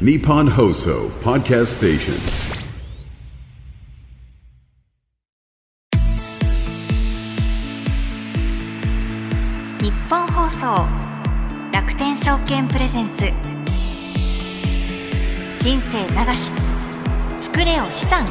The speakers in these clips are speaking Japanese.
Nippon Hoso Podcast Station. 日本放送楽天証券プレゼンツ。人生流し作れよ資産。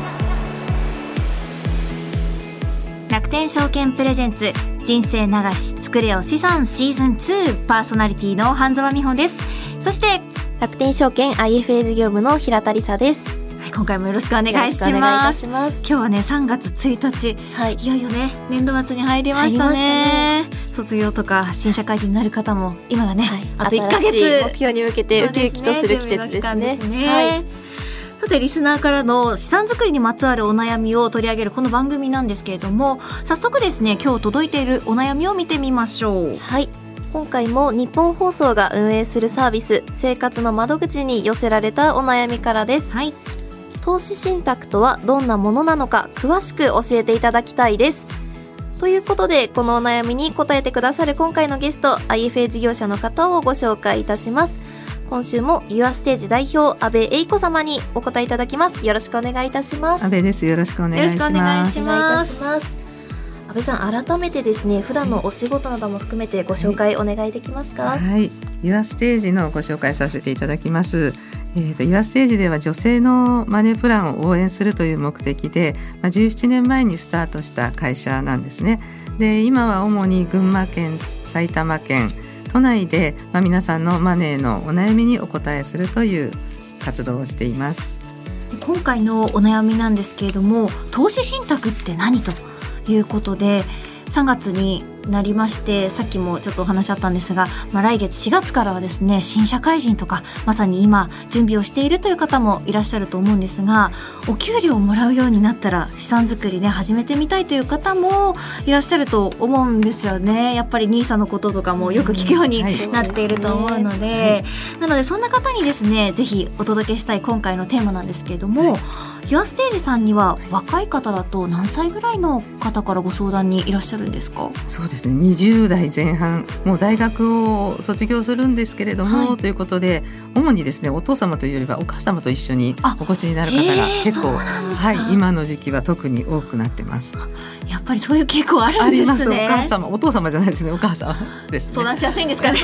楽天証券プレゼンツ人生流し作れよ資産シーズン2パーソナリティの半沢美穂です。そして楽天証券 IFA 事業部の平田理沙です。はい今回もよろしくお願いしますます。今日はね3月1日はい。いよいよね年度末に入りましたね卒業とか新社会人になる方も今がね、はいあと1ヶ新しい月目標に向けてウキウキとする季節ですね。すねはい。さてリスナーからの資産作りにまつわるお悩みを取り上げるこの番組なんですけれども早速ですね今日届いているお悩みを見てみましょうはい。今回も日本放送が運営するサービス生活の窓口に寄せられたお悩みからです。はい投資信託とはどんなものなのか詳しく教えていただきたいです。ということでこのお悩みに答えてくださる今回のゲスト IFA 事業者の方をご紹介いたします。今週も YourStage 代表安倍栄子様にお答えいただきます。よろしくお願いいたします。安倍です。よろしくお願いしよろしくお願います。しお願いいたします。安倍さん改めてですね普段のお仕事なども含めてご紹介お願いできますか？はい、ユアステージのご紹介させていただきます。えー、とユアステージでは女性のマネープランを応援するという目的で、まあ、17年前にスタートした会社なんですね。で今は主に群馬県埼玉県都内で、まあ、皆さんのマネーのお悩みにお答えするという活動をしています。今回のお悩みなんですけれども投資信託って何と？いうことで3月になりましてさっきもちょっとお話あったんですが、まあ、来月4月からはですね新社会人とかまさに今準備をしているという方もいらっしゃると思うんですがお給料をもらうようになったら資産作りね始めてみたいという方もいらっしゃると思うんですよね。やっぱり NISA のこととかもよく聞くようにはい。なっていると思うので、なのでそんな方にですねぜひお届けしたい今回のテーマなんですけれども、ユアステージさんには若い方だと何歳ぐらいの方からご相談にいらっしゃるんですか？そうですね20代前半もう大学を卒業するんですけれども、はい。ということで主にですねお父様というよりはお母様と一緒にあお越しになる方が結構、はい、今の時期は特に多くなってます。やっぱりそういう傾向あるあんでりますすおね母様お父様じゃないですねお母様です、ね。相談しやすいんですかね。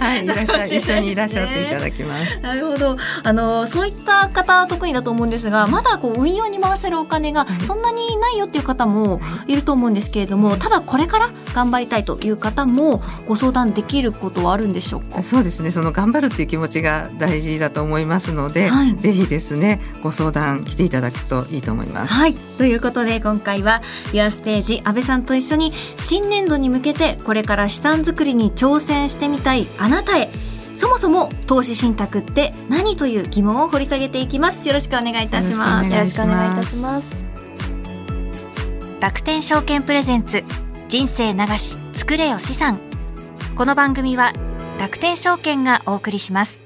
はい いらっしゃい一緒にいらっしゃっていただきます。なるほど。あのそういった方特にだと思うんですがまだこう運用に回せるお金がそんなにないよっていう方もいると思うんですけれどもただこれから頑張りたいという方もご相談できることはあるんでしょうか？そうですねその頑張るっていう気持ちが大事だと思いますので、はいぜひですねご相談来ていただくといいと思います。はい。ということで今回は Your Stage 安倍さんと一緒に新年度に向けてこれから資産作りに挑戦してみたいあなたへそもそも投資信託って何という疑問を掘り下げていきます。よろしくお願いいたしますよろしくお願いいたします。楽天証券プレゼンツ人生流し作れよ資産。この番組は楽天証券がお送りします。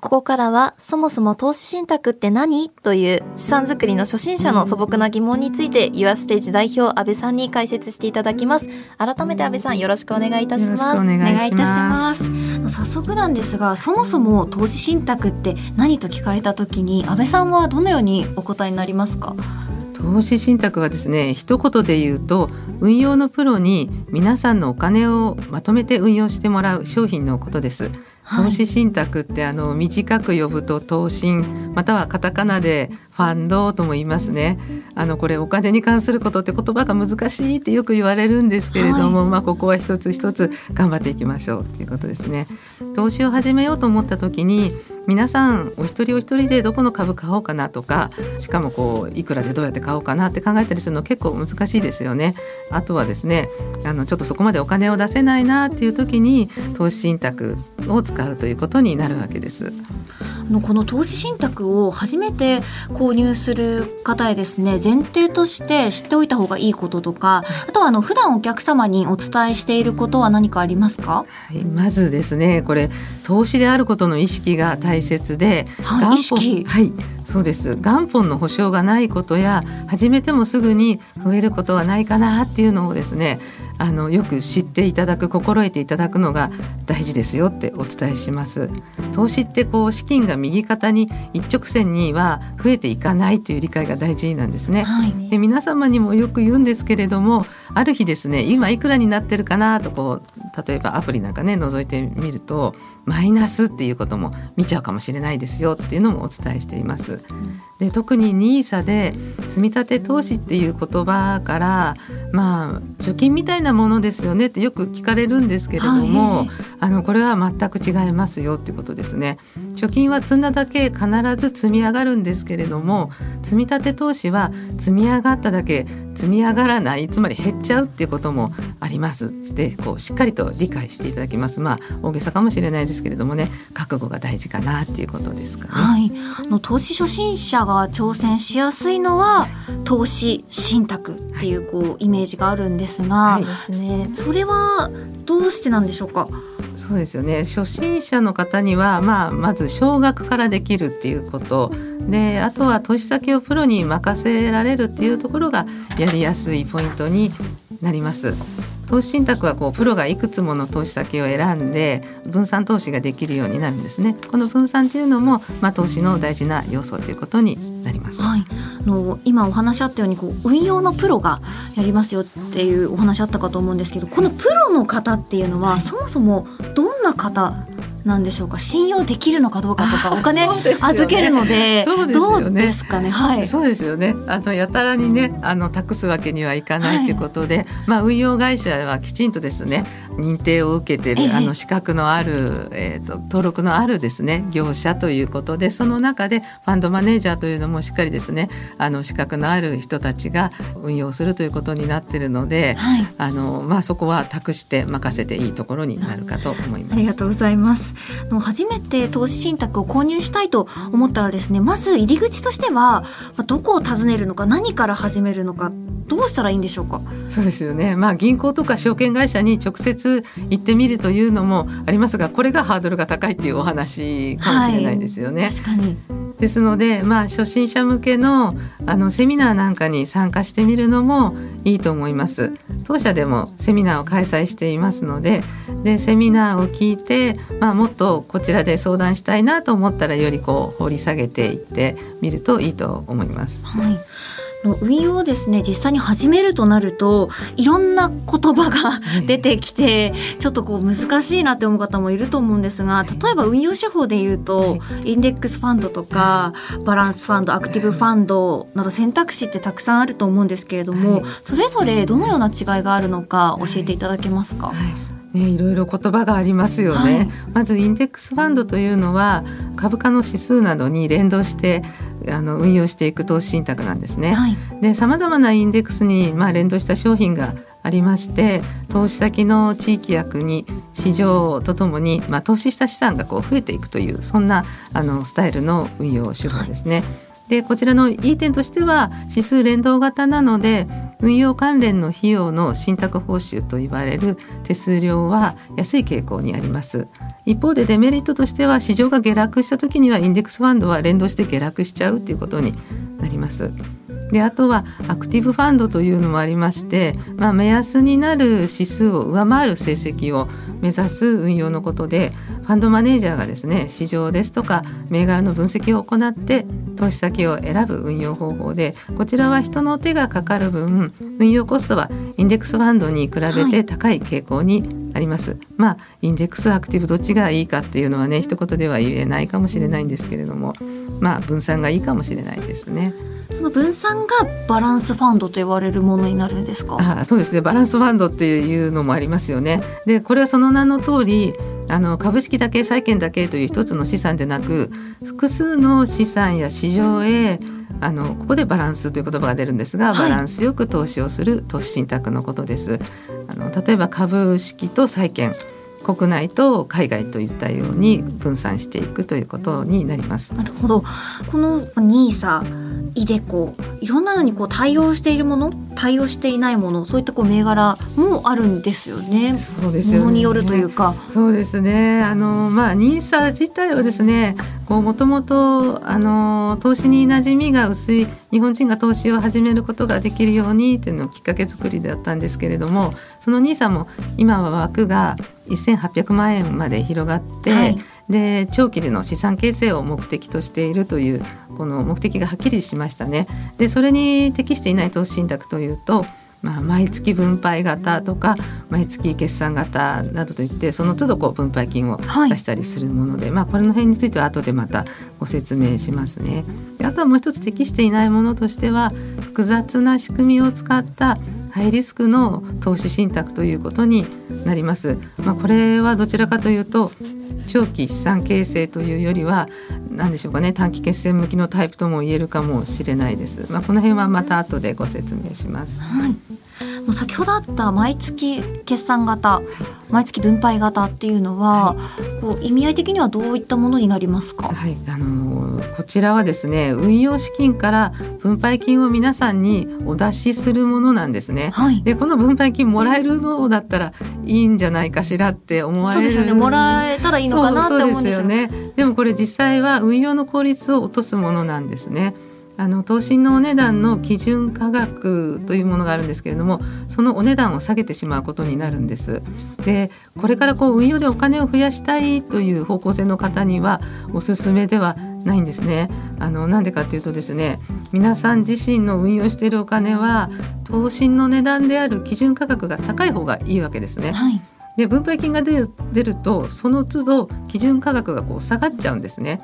ここからはそもそも投資信託って何という資産作りの初心者の素朴な疑問について YourStage 代表安倍さんに解説していただきます。改めて安倍さんよろしくお願いいたしよろしくますお願いします。お願いいたします。早速なんですがそもそも投資信託って何と聞かれた時に安倍さんはどのようにお答えになりますか？投資信託はですね一言で言うと運用のプロに皆さんのお金をまとめて運用してもらう商品のことです。はい投資信託ってあの短く呼ぶと投信またはカタカナでファンドとも言いますね。あのこれお金に関することって言葉が難しいってよく言われるんですけれども、まあここは一つ一つ頑張っていきましょうっていうことですね。投資を始めようと思った時に皆さんお一人お一人でどこの株買おうかなとかしかもこういくらでどうやって買おうかなって考えたりするの結構難しいですよね。あとはですねあのちょっとそこまでお金を出せないなっていう時に投資信託を使うということになるわけです。あのこの投資信託を初めて購入する方へですね前提として知っておいた方がいいこととかあとはあの普段お客様にお伝えしていることは何かありますか？はい、まずですねこれ投資であることの意識が大切で、はい元本意識。はいそうです。元本の保証がないことや始めてもすぐに増えることはないかなっていうのをですねあのよく知っていただく心得ていただくのが大事ですよってお伝えします。投資ってこう資金が右肩に一直線には増えていかないという理解が大事なんですね、はい、で皆様にもよく言うんですけれどもある日ですね今いくらになってるかなとこう例えばアプリなんかね覗いてみるとマイナスっていうことも見ちゃうかもしれないですよっていうのもお伝えしています。で特に NISA で積み立て投資っていう言葉からまあ貯金みたいなものですよねってよく聞かれるんですけれども、はい、あのこれは全く違いますよっていうことですね。貯金は積んだだけ必ず積み上がるんですけれども積み立て投資は積み上がっただけ積み上がらないつまり減っちゃうっていうこともあります。でこうしっかりと理解していただきます。まあ大げさかもしれないですけれどもね覚悟が大事かなっていうことですかね。はい、の投資初心者が挑戦しやすいのは投資信託っていうこうイメージがあるんですが、はい、それはどうしてなんでしょうか？そうですよね初心者の方には、まあ、まず少額からできるっていうことであとは年先をプロに任せられるっていうところがやりやすいポイントになります。投資信託はこうプロがいくつもの投資先を選んで分散投資ができるようになるんですね。この分散というのも、まあ、投資の大事な要素ということになります。はい、あの今お話しあったようにこう運用のプロがやりますよっていうお話あったかと思うんですけどこのプロの方っていうのは、そもそもどんな方なんでしょうか？信用できるのかどうかとかお金預けるのでどうですかね？はい。そうですよね。あのやたらにねあの託すわけにはいかないということで、はい、まあ運用会社はきちんとですね認定を受けてる、ええ、あの資格のある、えーと、登録のあるですね業者ということでその中でファンドマネージャーというのもしっかりですねあの資格のある人たちが運用するということになっているので、はい、あのまあ、そこは託して任せていいところになるかと思います。ありがとうございますの初めて投資信託を購入したいと思ったらですねまず入り口としては、まあ、どこを訪ねるのか何から始めるのかどうしたらいいんでしょうか？そうですよね、まあ、銀行とか証券会社に直接行ってみるというのもありますがこれがハードルが高いっていうお話かもしれないですよね。はい、確かに。ですので、まあ、初心者向けのあのセミナーなんかに参加してみるのもいいと思います。当社でもセミナーを開催していますのででセミナーを聞いて、まあ、もっとこちらで相談したいなと思ったらよりこう掘り下げていってみるといいと思います。はい。運用をですね実際に始めるとなるといろんな言葉が出てきて、ちょっとこう難しいなって思う方もいると思うんですが例えば運用手法で言うと、インデックスファンドとかバランスファンドアクティブファンドなど選択肢ってたくさんあると思うんですけれども、それぞれどのような違いがあるのか教えていただけますか、ね、いろいろ言葉がありますよね、はい、まずインデックスファンドというのは株価の指数などに連動してあの運用していく投資信託なんですね。はい、でさまざまなインデックスに、まあ、連動した商品がありまして投資先の地域や国市場とともに、まあ、投資した資産がこう増えていくというそんなあのスタイルの運用手法ですね。でこちらのいい点としては指数連動型なので運用関連の費用の信託報酬といわれる手数料は安い傾向にあります。一方でデメリットとしては市場が下落した時にはインデックスファンドは連動して下落しちゃうということになります。であとはアクティブファンドというのもありまして、まあ、目安になる指数を上回る成績を目指す運用のことでファンドマネージャーがですね市場ですとか銘柄の分析を行って投資先を選ぶ運用方法でこちらは人の手がかかる分運用コストはインデックスファンドに比べて高い傾向にあります、はい、まあインデックスアクティブどっちがいいかっていうのはね一言では言えないかもしれないんですけれどもまあ分散がいいかもしれないですね。その分散がバランスファンドと言われるものになるんですか？あそうですね。バランスファンドっていうのもありますよね。で、これはその名の通り、あの株式だけ債券だけという一つの資産でなく、複数の資産や市場へあのここでバランスという言葉が出るんですが、バランスよく投資をする投資信託のことです。あの例えば株式と債券。国内と海外といったように分散していくということになります。なるほど。このニーサイデコいろんなのにこう対応しているもの対応していないものそういったこう銘柄もあるんですよね。そうですよね。によるというか。そうですね。あのまあニーサ自体はですね、こうもともとあの投資に馴染みが薄い日本人が投資を始めることができるようにというのをきっかけ作りだったんですけれども、その NISA も今は枠が1800万円まで広がって、はいで長期での資産形成を目的としているというこの目的がはっきりしましたね。でそれに適していない投資信託というとまあ、毎月分配型とか毎月決算型などといってその都度こう分配金をはい出したりするもので、まあ、これの辺については後でまたご説明しますね。であとはもう一つ適していないものとしては複雑な仕組みを使ったハイリスクの投資信託ということになります。まあ、これはどちらかというと長期資産形成というよりは何でしょうかね短期決戦向きのタイプとも言えるかもしれないです。まあ、この辺はまた後でご説明します。はい。もう先ほどあった毎月決算型、毎月分配型っていうのは、こう意味合い的にはどういったものになりますか？はい、あのーこちらはですね運用資金から分配金を皆さんにお出しするものなんですね。はい。でこの分配金もらえるのだったらいいんじゃないかしらって思われるそうですよね。もらえたらいいのかなって思うんですよね。でもこれ実際は運用の効率を落とすものなんですね。あの投資のお値段の基準価格というものがあるんですけれどもそのお値段を下げてしまうことになるんです。でこれからこう運用でお金を増やしたいという方向性の方にはおすすめではないんですね。あのなんでかっていうとですね皆さん自身の運用しているお金は投資の値段である基準価格が高い方がいいわけですね。はい。で分配金が出る出るとその都度基準価格がこう下がっちゃうんですね。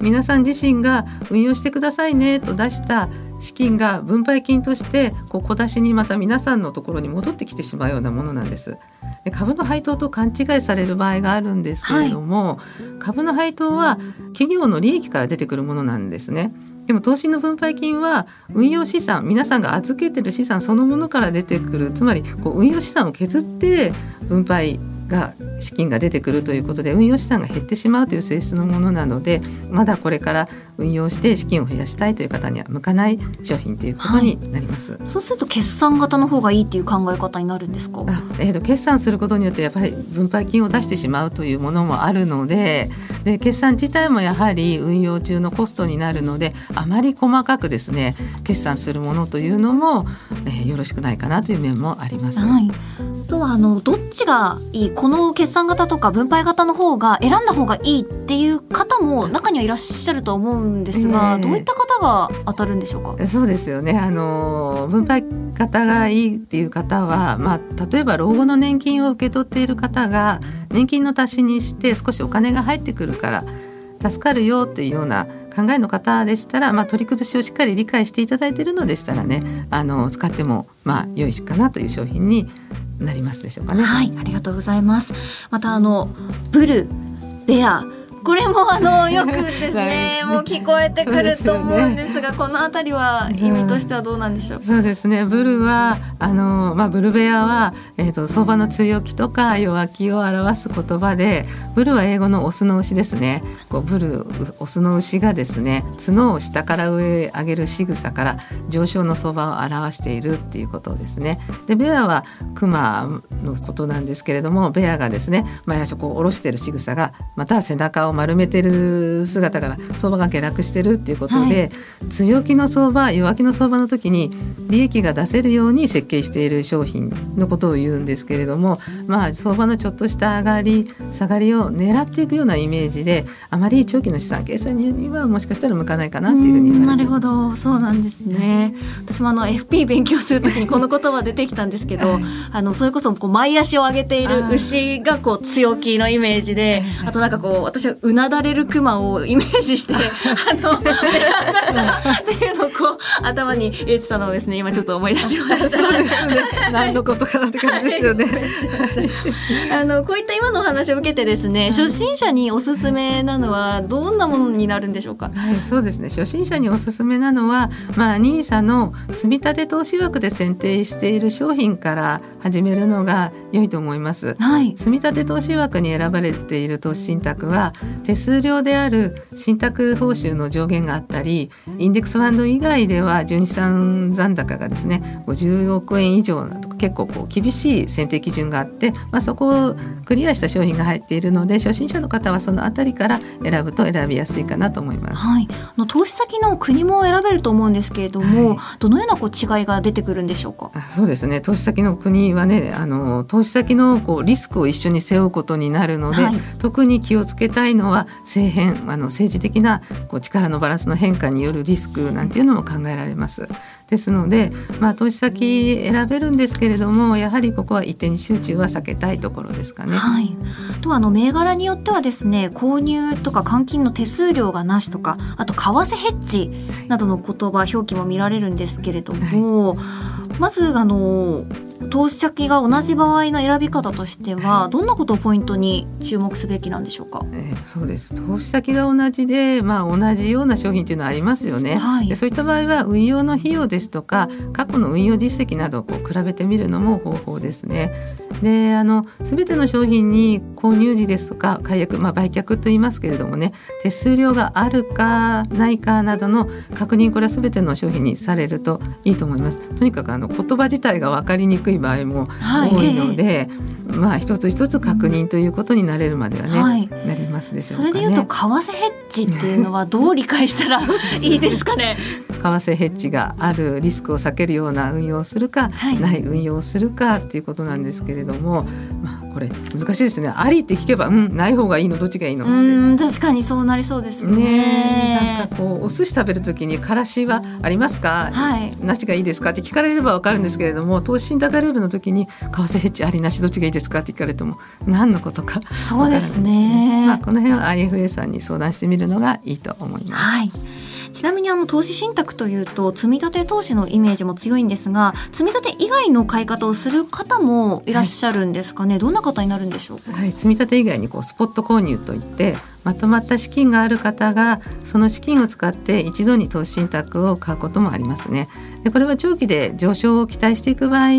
皆さん自身が運用してくださいねと出した資金が分配金としてこう小出しにまた皆さんのところに戻ってきてしまうようなものなんです。で株の配当と勘違いされる場合があるんですけれども、株の配当は企業の利益から出てくるものなんですね。でも投資の分配金は運用資産皆さんが預けてる資産そのものから出てくるつまりこう運用資産を削って分配が資金が出てくるということで運用資産が減ってしまうという性質のものなのでまだこれから運用して資金を増やしたいという方には向かない商品ということになります。そうすると決算型の方がいいっていう考え方になるんですか？あえー、と決算することによってやっぱり分配金を出してしまうというものもあるのでで決算自体もやはり運用中のコストになるのであまり細かくですね決算するものというのも、えーよろしくないかなという面もあります。はい。あとはあのどっちがいい？この決算型とか分配型の方が選んだ方がいいっていう方も中にはいらっしゃると思うんですが、ええどういった方が当たるんでしょうか？そうですよね。あの分配型がいいっていう方は、まあ例えば老後の年金を受け取っている方が年金の足しにして少しお金が入ってくるから助かるよっていうような考えの方でしたら、まあ取り崩しをしっかり理解していただいているのでしたらね、あの使ってもまあ良いかなという商品になりますでしょうかね。はい、ありがとうございます。またあのブル、ベア。これもあのよくですね、もう聞こえてくると思うんですが、このあたりは意味としてはどうなんでしょう。そうですね。ブルはあのまあブルベアはえっ、と相場の強気とか弱気を表す言葉で、ブルは英語のオスの牛ですね。こうブルオスの牛がですね、角を下から上へ上げる仕草から上昇の相場を表しているっていうことですね。でベアはクマのことなんですけれども、ベアがですね、前足をこう下ろしている仕草がまたは背中を丸めてる姿から相場が下落してるっていうことで、強気の相場弱気の相場の時に利益が出せるように設計している商品のことを言うんですけれどもまあ相場のちょっとした上がり下がりを狙っていくようなイメージであまり長期の資産形成にはもしかしたら向かないかなっていうふうになれています。るほど、そうなんですね。私もあの FP 勉強するときにこの言葉出てきたんですけど、あのそれこそこう前足を上げている牛がこう強気のイメージで、あとなんかこう私はうなだれるクマをイメージして、あのっていうのをこう頭に入れてたのをですね今ちょっと思い出しました。そうですね何のことかなって感じですよね。あのこういった今のお話を受けてですね、初心者におすすめなのはどんなものになるんでしょうか？はい、そうですね。初心者におすすめなのは、まあ、ニーサの積み立て投資枠で選定している商品から始めるのが良いと思います。はい。積み立て投資枠に選ばれている投資信託は手数料である信託報酬の上限があったりインデックスファンド以外では純資産残高がですね50億円以上とか結構こう厳しい選定基準があって、まあ、そこをクリアした商品が入っているので初心者の方はそのあたりから選ぶと選びやすいかなと思います。はい、あの投資先の国も選べると思うんですけれども、はいどのようなこう違いが出てくるんでしょうか？あそうですね投資先の国はねあの投資先のこうリスクを一緒に背負うことになるので、はい特に気をつけたいのは政変あの政治的なこう力のバランスの変化によるリスクなんていうのも考えられます。ですので、まあ、投資先選べるんですけれどもやはりここは一点に集中は避けたいところですかね。はい、あとはあの銘柄によってはですね購入とか換金の手数料がなしとかあと為替ヘッジなどの言葉表記も見られるんですけれども、まずあの投資先が同じ場合の選び方としてはどんなことをポイントに注目すべきなんでしょうか？えーそうです投資先が同じで、まあ、同じような商品というのはありますよね、はいでそういった場合は運用の費用ですとか過去の運用実績などをこう比べてみるのも方法ですね。であの全ての商品に購入時ですとか解約、まあ、売却と言いますけれどもね手数料があるかないかなどの確認これは全ての商品にされるといいと思います。とにかくあの言葉自体が分かりにくい場合もはい多いので、まあ一つ一つ確認ということになれるまではね、はい。なりますでしょかね。そうれで言うと為替ヘッジっていうのはどう理解したら いいですかね？為替ヘッジがあるリスクを避けるような運用をするか、はいない運用をするかっていうことなんですけれども、まあこれ難しいですね。ありって聞けば、うん、ない方がいいのどっちがいいの？うん確かにそうなりそうですよね。ねえなんかこうお寿司食べるときにからしはありますか、はい。なしがいいですか？って聞かれればわかるんですけれども投資信託レベルの時に為替ヘッジありなしどっちがいいですか？って聞かれても何のことかそうですわからないねまあ、この辺は IFA さんに相談してみるのがいいと思います。はい。ちなみにあの投資信託というと積み立て投資のイメージも強いんですが積み立て以外の買い方をする方もいらっしゃるんですかね、どんな方になるんでしょう？かはい、積み立て以外にこうスポット購入といってまとまった資金がある方がその資金を使って一度に投資信託を買うこともありますね。でこれは長期で上昇を期待していく場合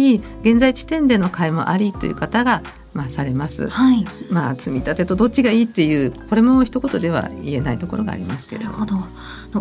現在地点での買いもありという方がまあされます。はい。まあ積み立てとどっちがいいっていうこれも一言では言えないところがありますけれど。なるほど。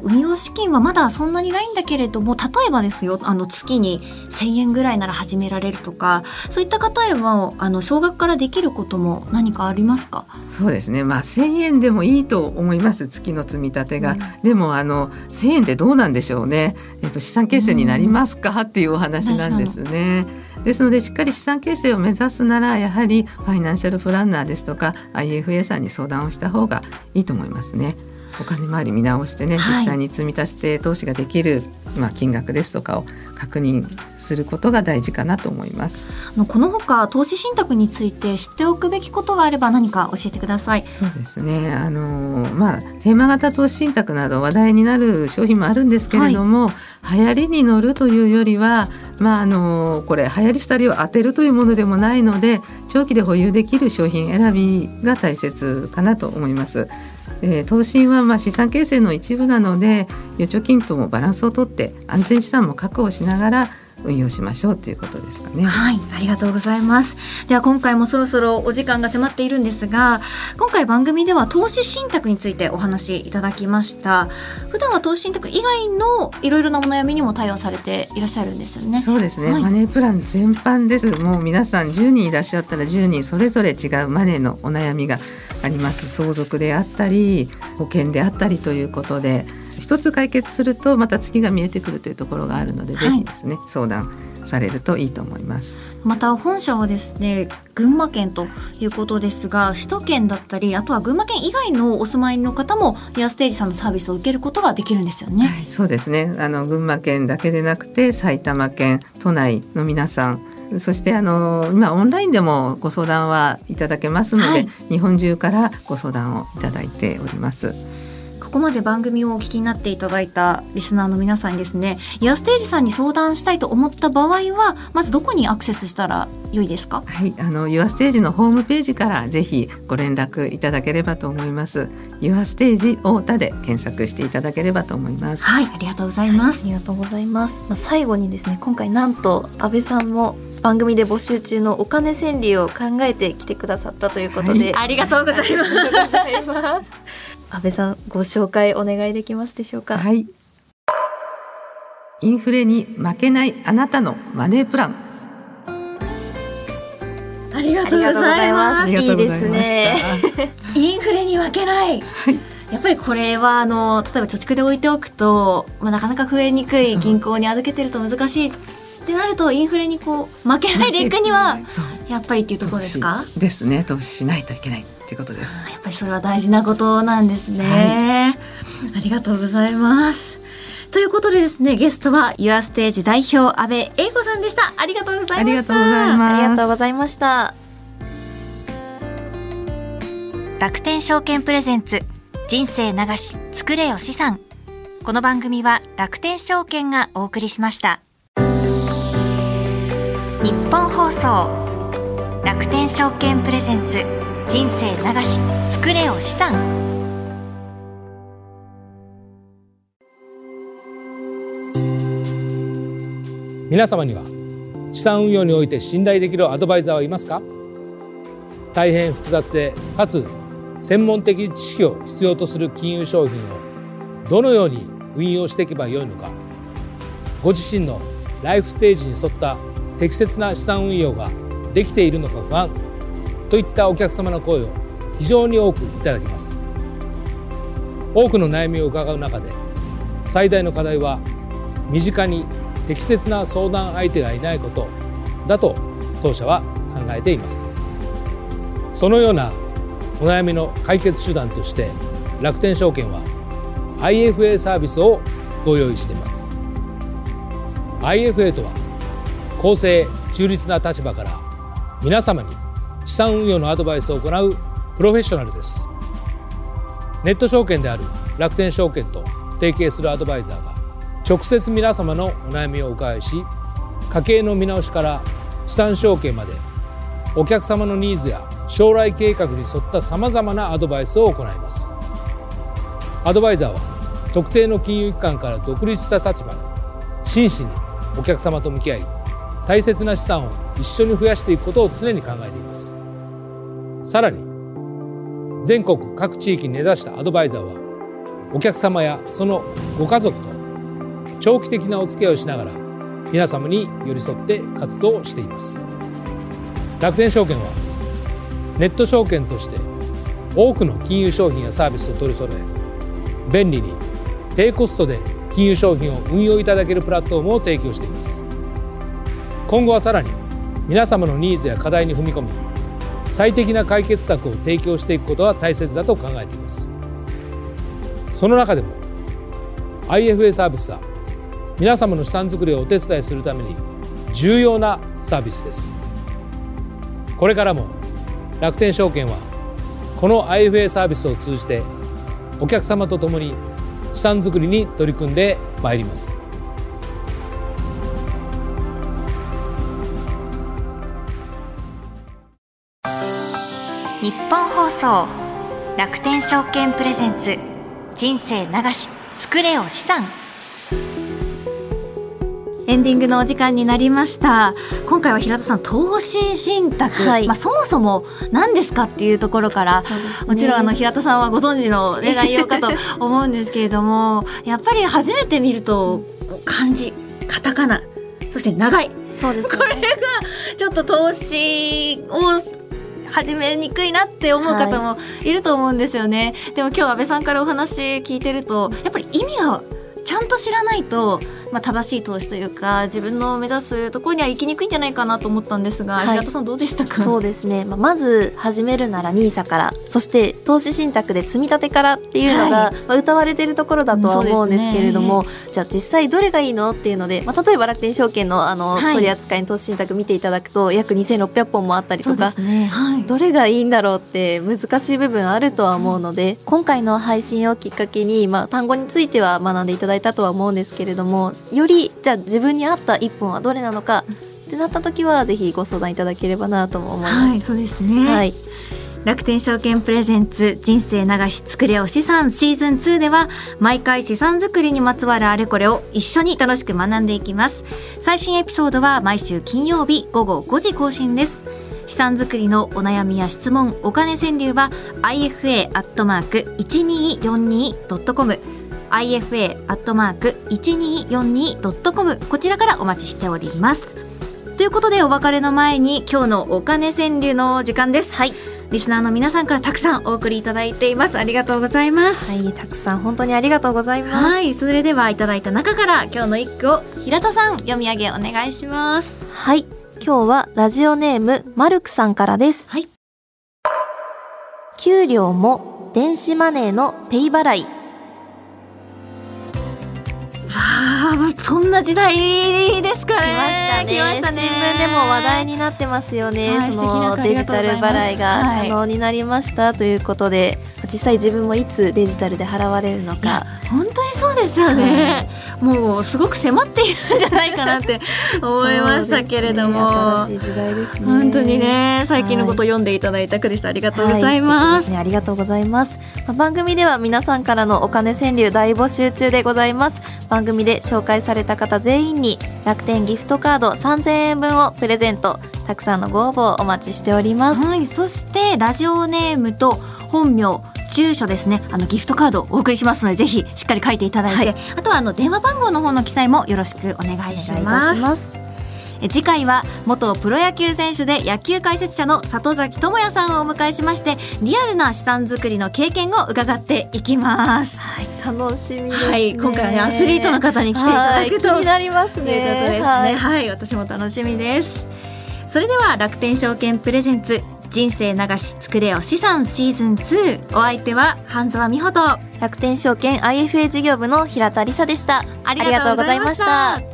運用資金はまだそんなにないんだけれども例えばですよあの月に1,000円ぐらいなら始められるとかそういった方へはあの少額からできることも何かありますか？そうですね。まあ1,000円でもいいと思います月の積み立てが、でもあの1,000円ってどうなんでしょうね、えっと、資産形成になりますか、っていうお話なんですね。ですのでしっかり資産形成を目指すならやはりファイナンシャルプランナーですとか IFA さんに相談をした方がいいと思いますね。お金回り見直してね、はい実際に積み立て投資ができる、まあ、金額ですとかを確認することが大事かなと思います。このほか投資信託について知っておくべきことがあれば何か教えてくださいそうですね。あのまあテーマ型投資信託など話題になる商品もあるんですけれども、流行りに乗るというよりは、まああのこれ流行り廃りを当てるというものでもないので、長期で保有できる商品選びが大切かなと思います。えー投資はまあ資産形成の一部なので預貯金ともバランスをとって安全資産も確保しながら運用しましょうということですかね。はい、ありがとうございます。では今回もそろそろお時間が迫っているんですが、今回番組では投資信託についてお話しいただきました。普段は投資信託以外のいろいろなお悩みにも対応されていらっしゃるんですよね。そうですね、はいマネープラン全般ですもう皆さん10人いらっしゃったら10人それぞれ違うマネーのお悩みがあります相続であったり保険であったりということで一つ解決するとまた次が見えてくるというところがあるので、はい。ぜひですね相談されるといいと思います。また本社はですね、群馬県ということですが、首都圏だったり、あとは群馬県以外のお住まいの方も、リアステージさんのサービスを受けることができるんですよね。はい、そうですね。あの群馬県だけでなくて埼玉県都内の皆さん。そしてあの今オンラインでもご相談はいただけますので、はい。日本中からご相談をいただいております。ここまで番組をお聞きになっていただいたリスナーの皆さんにですね、イヤステージさんに相談したいと思った場合は、まずどこにアクセスしたら良いですか？はい、あの Your Stage のホームページからぜひご連絡いただければと思います。Your Stage 太田で検索していただければと思います。はい、ありがとうございます。ありがとうございます。まあ、最後にですね、今回なんと安倍さんも番組で募集中のお金川柳を考えてきてくださったということで、ありがとうございます。安倍さんご紹介お願いできますでしょうか？はい。インフレに負けないあなたのマネープラン。ありがとうございます。いいいですね。インフレに負けない、やっぱりこれはあの例えば貯蓄で置いておくと、まあ、なかなか増えにくい銀行に預けてると難しいってなるとインフレにこう負けないでいくにはやっぱりっていうところですか？ですね。投資しないといけないっていうことです。やっぱりそれは大事なことなんですね、ありがとうございます。ということでですねゲストは YourStage 代表安部英子さんでした。ありがとうございました。ありがとうございます。ありがとうございました。楽天証券プレゼンツ人生流し作れよ資産。この番組は楽天証券がお送りしました。日本放送楽天証券プレゼンツ人生流し作れよ資産。皆様には資産運用において信頼できるアドバイザーはいますか？大変複雑でかつ専門的知識を必要とする金融商品をどのように運用していけばよいのか？ご自身のライフステージに沿った適切な資産運用ができているのか不安。といったお客様の声を非常に多くいただきます。多くの悩みを伺う中で最大の課題は身近に適切な相談相手がいないことだと当社は考えています。そのようなお悩みの解決手段として楽天証券は IFA サービスをご用意しています。IFA とは公正中立な立場から皆様に資産運用のアドバイスを行うプロフェッショナルです。ネット証券である楽天証券と提携するアドバイザーが直接皆様のお悩みをお伺いし家計の見直しから資産証券までお客様のニーズや将来計画に沿ったさまざまなアドバイスを行います。アドバイザーは特定の金融機関から独立した立場で真摯にお客様と向き合い大切な資産を一緒に増やしていくことを常に考えています。さらに全国各地域に根ざしたアドバイザーはお客様やそのご家族と長期的なお付き合いをしながら皆様に寄り添って活動しています。楽天証券はネット証券として多くの金融商品やサービスを取り揃え便利に低コストで金融商品を運用いただけるプラットフォームを提供しています。今後はさらに皆様のニーズや課題に踏み込み最適な解決策を提供していくことが大切だと考えています。その中でも IFA サービスは皆様の資産作りをお手伝いするために重要なサービスです。これからも楽天証券はこの IFA サービスを通じてお客様と共に資産作りに取り組んでまいります。送楽天証券プレゼンツ人生流し作れよ資産。エンディングのお時間になりました。今回は平田さん投資信託、はい。まあ、そもそも何ですかっていうところから、ね。もちろんあの平田さんはご存知の、ね、内容かと 思うんですけれどもやっぱり初めて見ると漢字カタカナそして長い。そうです、ね、これがちょっと投資を始めにくいなって思う方もいると思うんですよね、でも今日安倍さんからお話聞いてるとやっぱり意味がちゃんと知らないと、まあ、正しい投資というか自分の目指すところには行きにくいんじゃないかなと思ったんですが、はい。平田さんどうでしたか？そうですね、まあ、まず始めるなら NISA からそして投資信託で積み立てからっていうのが、はい。まあ、歌われているところだとは思うんですけれども、じゃあ実際どれがいいのっていうので、まあ、例えば楽天証券のあの、はい。取り扱いの投資信託見ていただくと約2600本もあったりとかはい。どれがいいんだろうって難しい部分あるとは思うので、今回の配信をきっかけに、まあ、単語については学んでいただいたとは思うんですけれどもよりじゃあ自分に合った一本はどれなのかってなった時はぜひご相談いただければなとも思います。はいそうですね、はい。楽天証券プレゼンツ人生流し作れお資産シーズン2では毎回資産作りにまつわるあれこれを一緒に楽しく学んでいきます。最新エピソードは毎週金曜日午後5時更新です。資産作りのお悩みや質問お金川柳は ifa.1242.com ifa.1242.com こちらからお待ちしておりますということでお別れの前に今日のお金川柳の時間です。はい。リスナーの皆さんからたくさんお送りいただいています。ありがとうございます。はい、たくさん本当にありがとうございます。はい、それではいただいた中から今日の一句を平田さん読み上げお願いします。はい。今日はラジオネームマルクさんからです。はい。給料も電子マネーのペイ払い。ああ、そんな時代ですかね。来ましたね。ね。新聞でも話題になってますよね。はいそのデジタル払いがはい可能になりましたということで、実際自分もいつデジタルで払われるのか。本当にそうですよね、もうすごく迫っているんじゃないかなって 思いましたけれども、ね。ね。本当にね最近のことを読んでいただいた句でしたありがとうございます、は素敵ですね、ありがとうございます、まあ番組では皆さんからのお金川柳大募集中でございます。番組で紹介された方全員に楽天ギフトカード3000円分をプレゼント。たくさんのご応募をお待ちしております。はい、そしてラジオネームと本名住所ですね。あのギフトカードをお送りしますのでぜひしっかり書いていただいて、あとはあの電話番号の方の記載もよろしくお願いします。次回は元プロ野球選手で野球解説者の里崎智也さんをお迎えしましてリアルな資産作りの経験を伺っていきます。はい楽しみですね。はい今回はねアスリートの方に来ていただくと。はい気になりますね。ということですね。ははいい、私も楽しみです。それでは楽天証券プレゼンツ人生流し作れよ資産シーズン2お相手は半沢美穂と。楽天証券 IFA 事業部の平田理沙でした。ありがとうございました